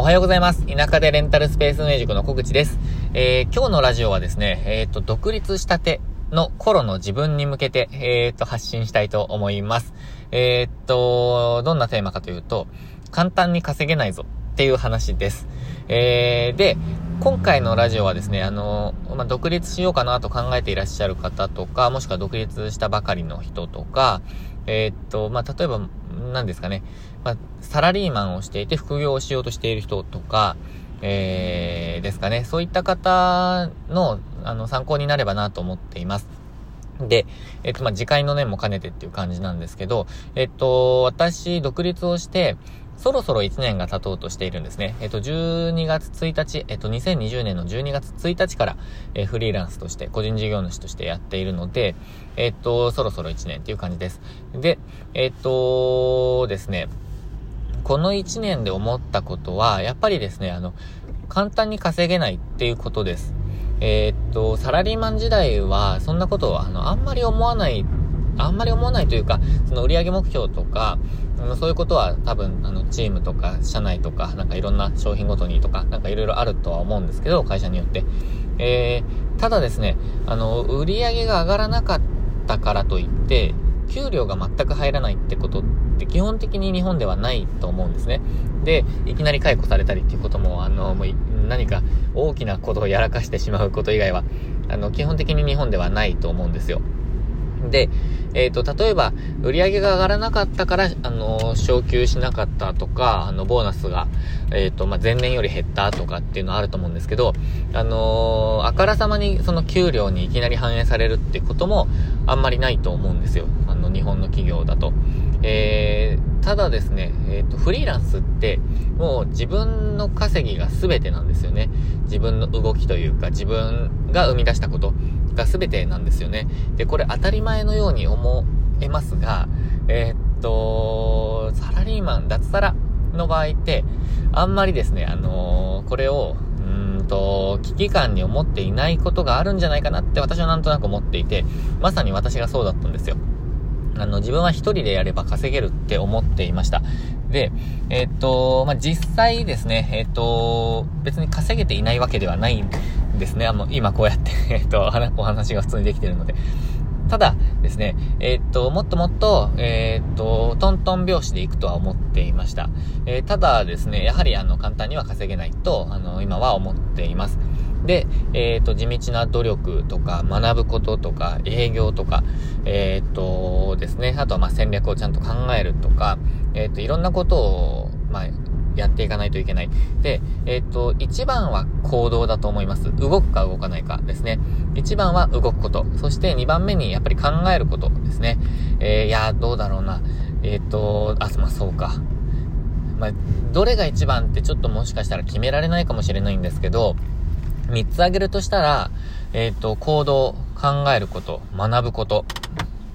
おはようございます。田舎でレンタルスペース運営塾の小口です。えー、今日のラジオはですね、えっ、ー、と、独立したての頃の自分に向けて、えっ、ー、と、発信したいと思います。えっと、どんなテーマかというと、簡単に稼げないぞっていう話です。えー、で、今回のラジオはですね、あの、まあ、独立しようかなと考えていらっしゃる方とか、もしくは独立したばかりの人とか、えー、っと、まあ、例えば、なんですかね、まあ、サラリーマンをしていて副業をしようとしている人とか、えー、ですかね、そういった方の、あの、参考になればなと思っています。で、えっと、まあ、次回の念も兼ねてっていう感じなんですけど、えっと、私、独立をして、そろそろ1年が経とうとしているんですね。えっと、12月1日、えっと、2020年の12月1日から、えー、フリーランスとして、個人事業主としてやっているので、えっと、そろそろ1年っていう感じです。で、えっとですね、この1年で思ったことは、やっぱりですね、あの、簡単に稼げないっていうことです。えー、っと、サラリーマン時代は、そんなことは、あの、あんまり思わないあんまり思わないというか、その売上目標とか、あのそういうことは多分、あの、チームとか、社内とか、なんかいろんな商品ごとにとか、なんかいろいろあるとは思うんですけど、会社によって。えー、ただですね、あの、売り上げが上がらなかったからといって、給料が全く入らないってことって基本的に日本ではないと思うんですね。で、いきなり解雇されたりっていうことも、あの、もう何か大きなことをやらかしてしまうこと以外は、あの、基本的に日本ではないと思うんですよ。で、えっ、ー、と、例えば、売り上げが上がらなかったから、あの、昇給しなかったとか、あの、ボーナスが、えっ、ー、と、まあ、前年より減ったとかっていうのはあると思うんですけど、あのあからさまにその給料にいきなり反映されるってことも、あんまりないと思うんですよ。あの、日本の企業だと。えー、ただですね、えっ、と、フリーランスって、もう自分の稼ぎが全てなんですよね。自分の動きというか、自分が生み出したこと。が全てなんですよね。で、これ当たり前のように思えますが、えー、っと、サラリーマン、脱サラの場合って、あんまりですね、あのー、これを、うんと、危機感に思っていないことがあるんじゃないかなって私はなんとなく思っていて、まさに私がそうだったんですよ。あの、自分は一人でやれば稼げるって思っていました。で、えー、っと、まあ、実際ですね、えー、っと、別に稼げていないわけではないですね。あの、今こうやって えっと、お話が普通にできてるので。ただですね、えー、っと、もっともっと、えー、っと、トントン拍子でいくとは思っていました。えー、ただですね、やはりあの、簡単には稼げないと、あの、今は思っています。で、えっ、と、地道な努力とか、学ぶこととか、営業とか、えっ、とですね、あとはま戦略をちゃんと考えるとか、えっ、と、いろんなことを、まあ、やっていかないといけない。で、えっ、と、一番は行動だと思います。動くか動かないかですね。一番は動くこと。そして二番目にやっぱり考えることですね。えー、いや、どうだろうな。えっ、と、あ、まあ、そうか。まあ、どれが一番ってちょっともしかしたら決められないかもしれないんですけど、三つ挙げるとしたら、えっ、と、行動、考えること、学ぶこと、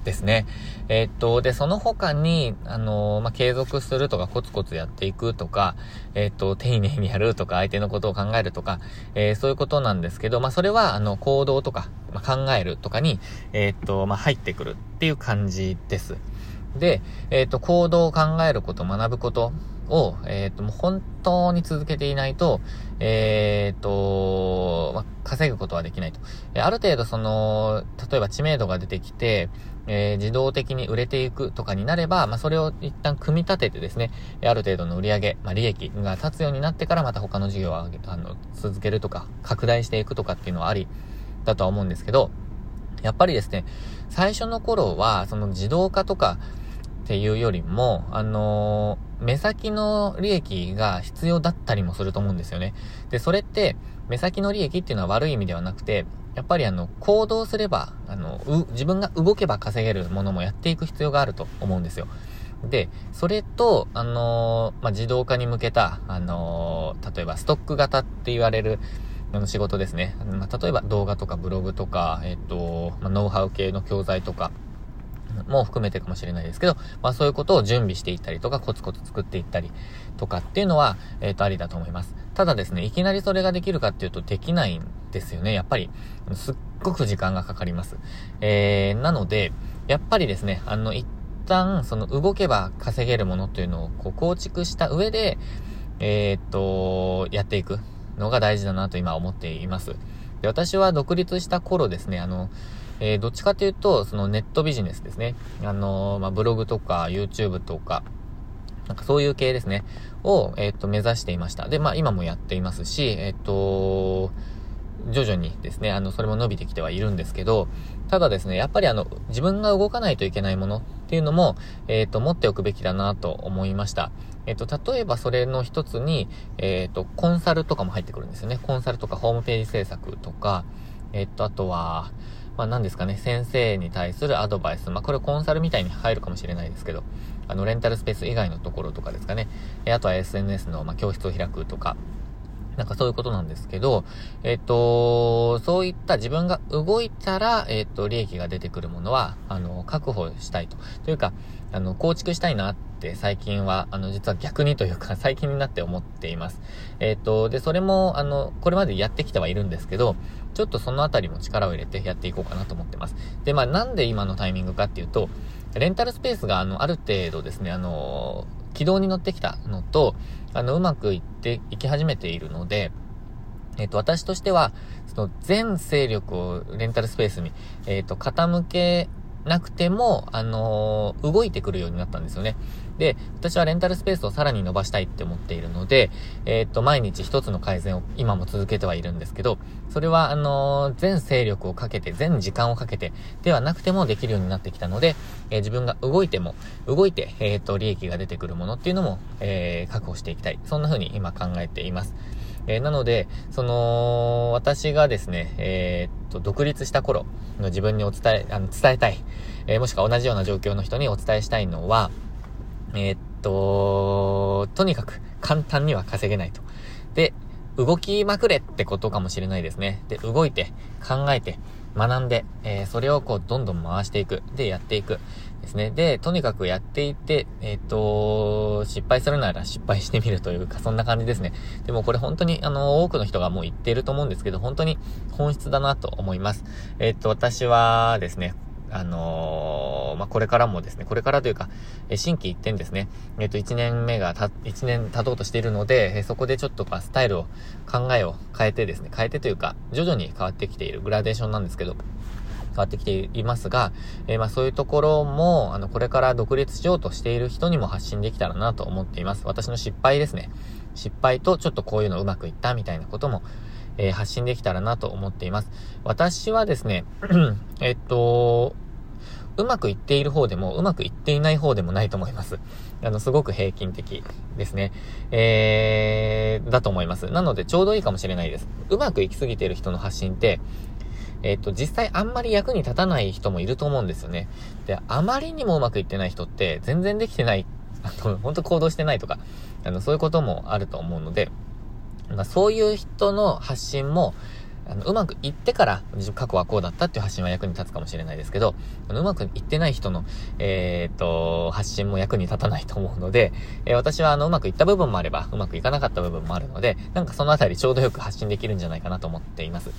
ですね。えー、っと、で、その他に、あのー、まあ、継続するとか、コツコツやっていくとか、えー、っと、丁寧にやるとか、相手のことを考えるとか、えそういうことなんですけど、まあ、それは、あの、行動とか、まあ、考えるとかに、えっと、まあ、入ってくるっていう感じです。で、えっと、行動を考えること、学ぶことを、えっと、もう本当に続けていないと、えっと、まあ、稼ぐことはできないと。ある程度その、例えば知名度が出てきて、えー、自動的に売れていくとかになれば、まあ、それを一旦組み立ててですね、ある程度の売り上げ、まあ、利益が立つようになってからまた他の事業をあの続けるとか、拡大していくとかっていうのはありだとは思うんですけど、やっぱりですね、最初の頃は、その自動化とかっていうよりも、あのー、目先の利益が必要だったりもすると思うんですよね。で、それって、目先の利益っていうのは悪い意味ではなくて、やっぱりあの、行動すれば、あの、自分が動けば稼げるものもやっていく必要があると思うんですよ。で、それと、あのー、まあ、自動化に向けた、あのー、例えばストック型って言われる、あの仕事ですね。まあ、例えば動画とかブログとか、えっと、まあ、ノウハウ系の教材とか、も含めてかもしれないですけど、まあそういうことを準備していったりとか、コツコツ作っていったりとかっていうのは、えっ、ー、と、ありだと思います。ただですね、いきなりそれができるかっていうとできないんですよね。やっぱり、すっごく時間がかかります。えー、なので、やっぱりですね、あの、一旦、その動けば稼げるものというのをこう構築した上で、えー、っと、やっていくのが大事だなと今思っています。で、私は独立した頃ですね、あの、えー、どっちかというと、そのネットビジネスですね。あのまあ、ブログとか YouTube とか、なんかそういう系ですね。を、えっ、と、目指していました。で、まあ今もやっていますし、えっ、と、徐々にですね、あの、それも伸びてきてはいるんですけど、ただですね、やっぱりあの、自分が動かないといけないものっていうのも、えっ、ー、と、持っておくべきだなと思いました。えっ、ー、と、例えばそれの一つに、えっ、ー、と、コンサルとかも入ってくるんですよね。コンサルとかホームページ制作とか、えっと、あとは、まあ何ですかね、先生に対するアドバイス。まあこれコンサルみたいに入るかもしれないですけど、あの、レンタルスペース以外のところとかですかね。えあとは SNS の、まあ、教室を開くとか、なんかそういうことなんですけど、えっ、と、そういった自分が動いたら、えっ、と、利益が出てくるものは、あの、確保したいと。というか、あの、構築したいなって最近は、あの、実は逆にというか、最近になって思っています。えっ、と、で、それも、あの、これまでやってきてはいるんですけど、ちょっとそのあたりも力を入れてやっていこうかなと思ってます。で、まあ、なんで今のタイミングかっていうと、レンタルスペースが、あの、ある程度ですね、あの、軌道に乗ってきたのと、あの、うまくいっていき始めているので、えっ、と、私としては、その全勢力をレンタルスペースに、えっ、と、傾けなくても、あのー、動いてくるようになったんですよね。で、私はレンタルスペースをさらに伸ばしたいって思っているので、えー、っと、毎日一つの改善を今も続けてはいるんですけど、それは、あのー、全勢力をかけて、全時間をかけて、ではなくてもできるようになってきたので、えー、自分が動いても、動いて、えっと、利益が出てくるものっていうのも、え確保していきたい。そんな風に今考えています。えー、なので、その、私がですね、えー、っと、独立した頃の自分にお伝え、あの、伝えたい、えー、もしくは同じような状況の人にお伝えしたいのは、えっと、とにかく簡単には稼げないと。で、動きまくれってことかもしれないですね。で、動いて、考えて、学んで、え、それをこう、どんどん回していく。で、やっていく。ですね。で、とにかくやっていて、えっ、ー、と、失敗するなら失敗してみるというか、そんな感じですね。でもこれ本当に、あの、多くの人がもう言っていると思うんですけど、本当に本質だなと思います。えっ、と、私はですね、あのー、まあ、これからもですね、これからというか、え新規一点ですね、えっ、と、1年目がた、1年経とうとしているので、えそこでちょっとか、スタイルを、考えを変えてですね、変えてというか、徐々に変わってきているグラデーションなんですけど、変わってきていますが、えー、まあそういうところも、あの、これから独立しようとしている人にも発信できたらなと思っています。私の失敗ですね。失敗とちょっとこういうのうまくいったみたいなことも、えー、発信できたらなと思っています。私はですね、えっと、うまくいっている方でも、うまくいっていない方でもないと思います。あの、すごく平均的ですね。えー、だと思います。なので、ちょうどいいかもしれないです。うまくいきすぎている人の発信って、えっ、と、実際あんまり役に立たない人もいると思うんですよね。で、あまりにもうまくいってない人って全然できてない、あの、本当行動してないとか、あの、そういうこともあると思うので、まあ、そういう人の発信も、あの、うまくいってから、過去はこうだったっていう発信は役に立つかもしれないですけど、うまくいってない人の、えー、っと、発信も役に立たないと思うので、えー、私はあの、うまくいった部分もあれば、うまくいかなかった部分もあるので、なんかそのあたりちょうどよく発信できるんじゃないかなと思っています。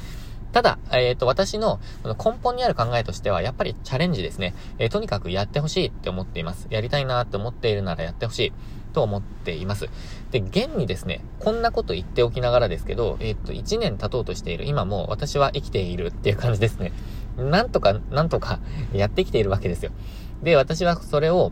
ただ、えっ、ー、と、私のこの根本にある考えとしては、やっぱりチャレンジですね。えー、とにかくやってほしいって思っています。やりたいなって思っているならやってほしい。と思っています。で、現にですね、こんなこと言っておきながらですけど、えっ、ー、と、1年経とうとしている今も私は生きているっていう感じですね。なんとか、なんとかやってきているわけですよ。で、私はそれを、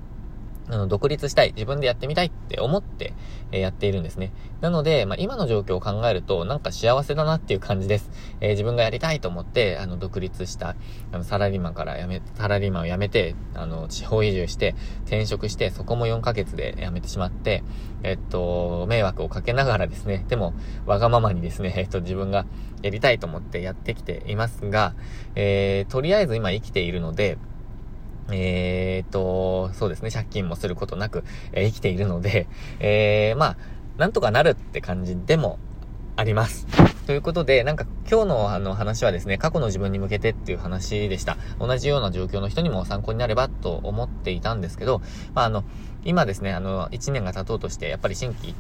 あの、独立したい、自分でやってみたいって思って、えー、やっているんですね。なので、まあ、今の状況を考えると、なんか幸せだなっていう感じです。えー、自分がやりたいと思って、あの、独立した、あの、サラリーマンから辞め、サラリーマンを辞めて、あの、地方移住して、転職して、そこも4ヶ月で辞めてしまって、えっと、迷惑をかけながらですね、でも、わがままにですね、えっと、自分がやりたいと思ってやってきていますが、えー、とりあえず今生きているので、えー、っと、そうですね、借金もすることなく、えー、生きているので、えー、まあ、なんとかなるって感じでもあります。ということで、なんか今日のあの話はですね、過去の自分に向けてっていう話でした。同じような状況の人にも参考になればと思っていたんですけど、まああの、今ですね、あの、1年が経とうとして、やっぱり新規、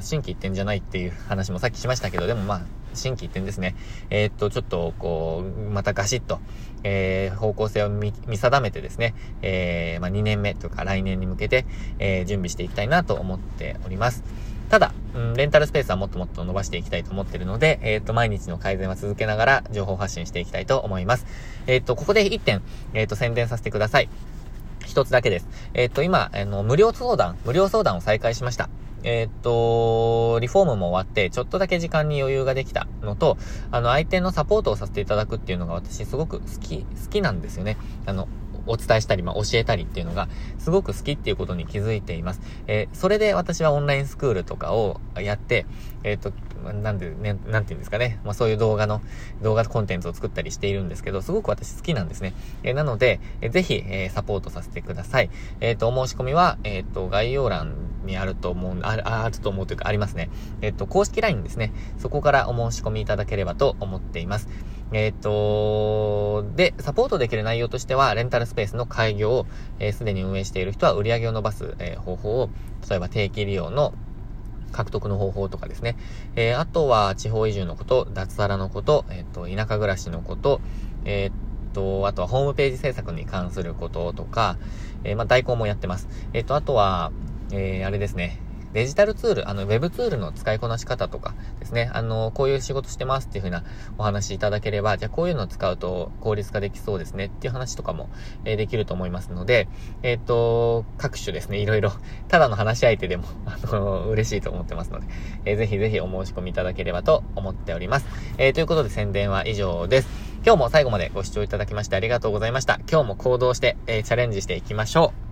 新規一点じゃないっていう話もさっきしましたけど、でもまあ、新規一点ですね。えー、っと、ちょっと、こう、またガシッと、えー、方向性を見定めてですね、えー、まあ、2年目とか来年に向けて、えー、準備していきたいなと思っております。ただ、うん、レンタルスペースはもっともっと伸ばしていきたいと思ってるので、えっ、ー、と、毎日の改善は続けながら情報発信していきたいと思います。えっ、ー、と、ここで1点、えっ、ー、と、宣伝させてください。一つだけです。えっ、と、今、あの、無料相談、無料相談を再開しました。えー、っと、リフォームも終わって、ちょっとだけ時間に余裕ができたのと、あの、相手のサポートをさせていただくっていうのが私すごく好き、好きなんですよね。あの、お伝えしたり、まあ、教えたりっていうのが、すごく好きっていうことに気づいています。えー、それで私はオンラインスクールとかをやって、えっ、と、なんで、ね、なんていうんですかね。まあ、そういう動画の、動画コンテンツを作ったりしているんですけど、すごく私好きなんですね。えー、なので、えー、ぜひ、え、サポートさせてください。えっ、と、お申し込みは、えっ、と、概要欄にあると思う、ある、あると思うというか、ありますね。えっ、と、公式 LINE ですね。そこからお申し込みいただければと思っています。えっ、と、で、サポートできる内容としては、レンタルスペースの開業を、えす、でに運営している人は売り上げを伸ばす、えー、方法を、例えば定期利用の獲得の方法とかですね。えー、あとは地方移住のこと、脱サラのこと、えっ、ー、と、田舎暮らしのこと、えっ、と、あとはホームページ制作に関することとか、えまあ、代行もやってます。えっ、と、あとは、えあれですね。デジタルツール、あの、ウェブツールの使いこなし方とかですね、あの、こういう仕事してますっていう風なお話いただければ、じゃあこういうのを使うと効率化できそうですねっていう話とかも、えー、できると思いますので、えっ、ー、と、各種ですね、いろいろ、ただの話し相手でも、あの、嬉しいと思ってますので、えー、ぜひぜひお申し込みいただければと思っております。えー、ということで宣伝は以上です。今日も最後までご視聴いただきましてありがとうございました。今日も行動して、え、チャレンジしていきましょう。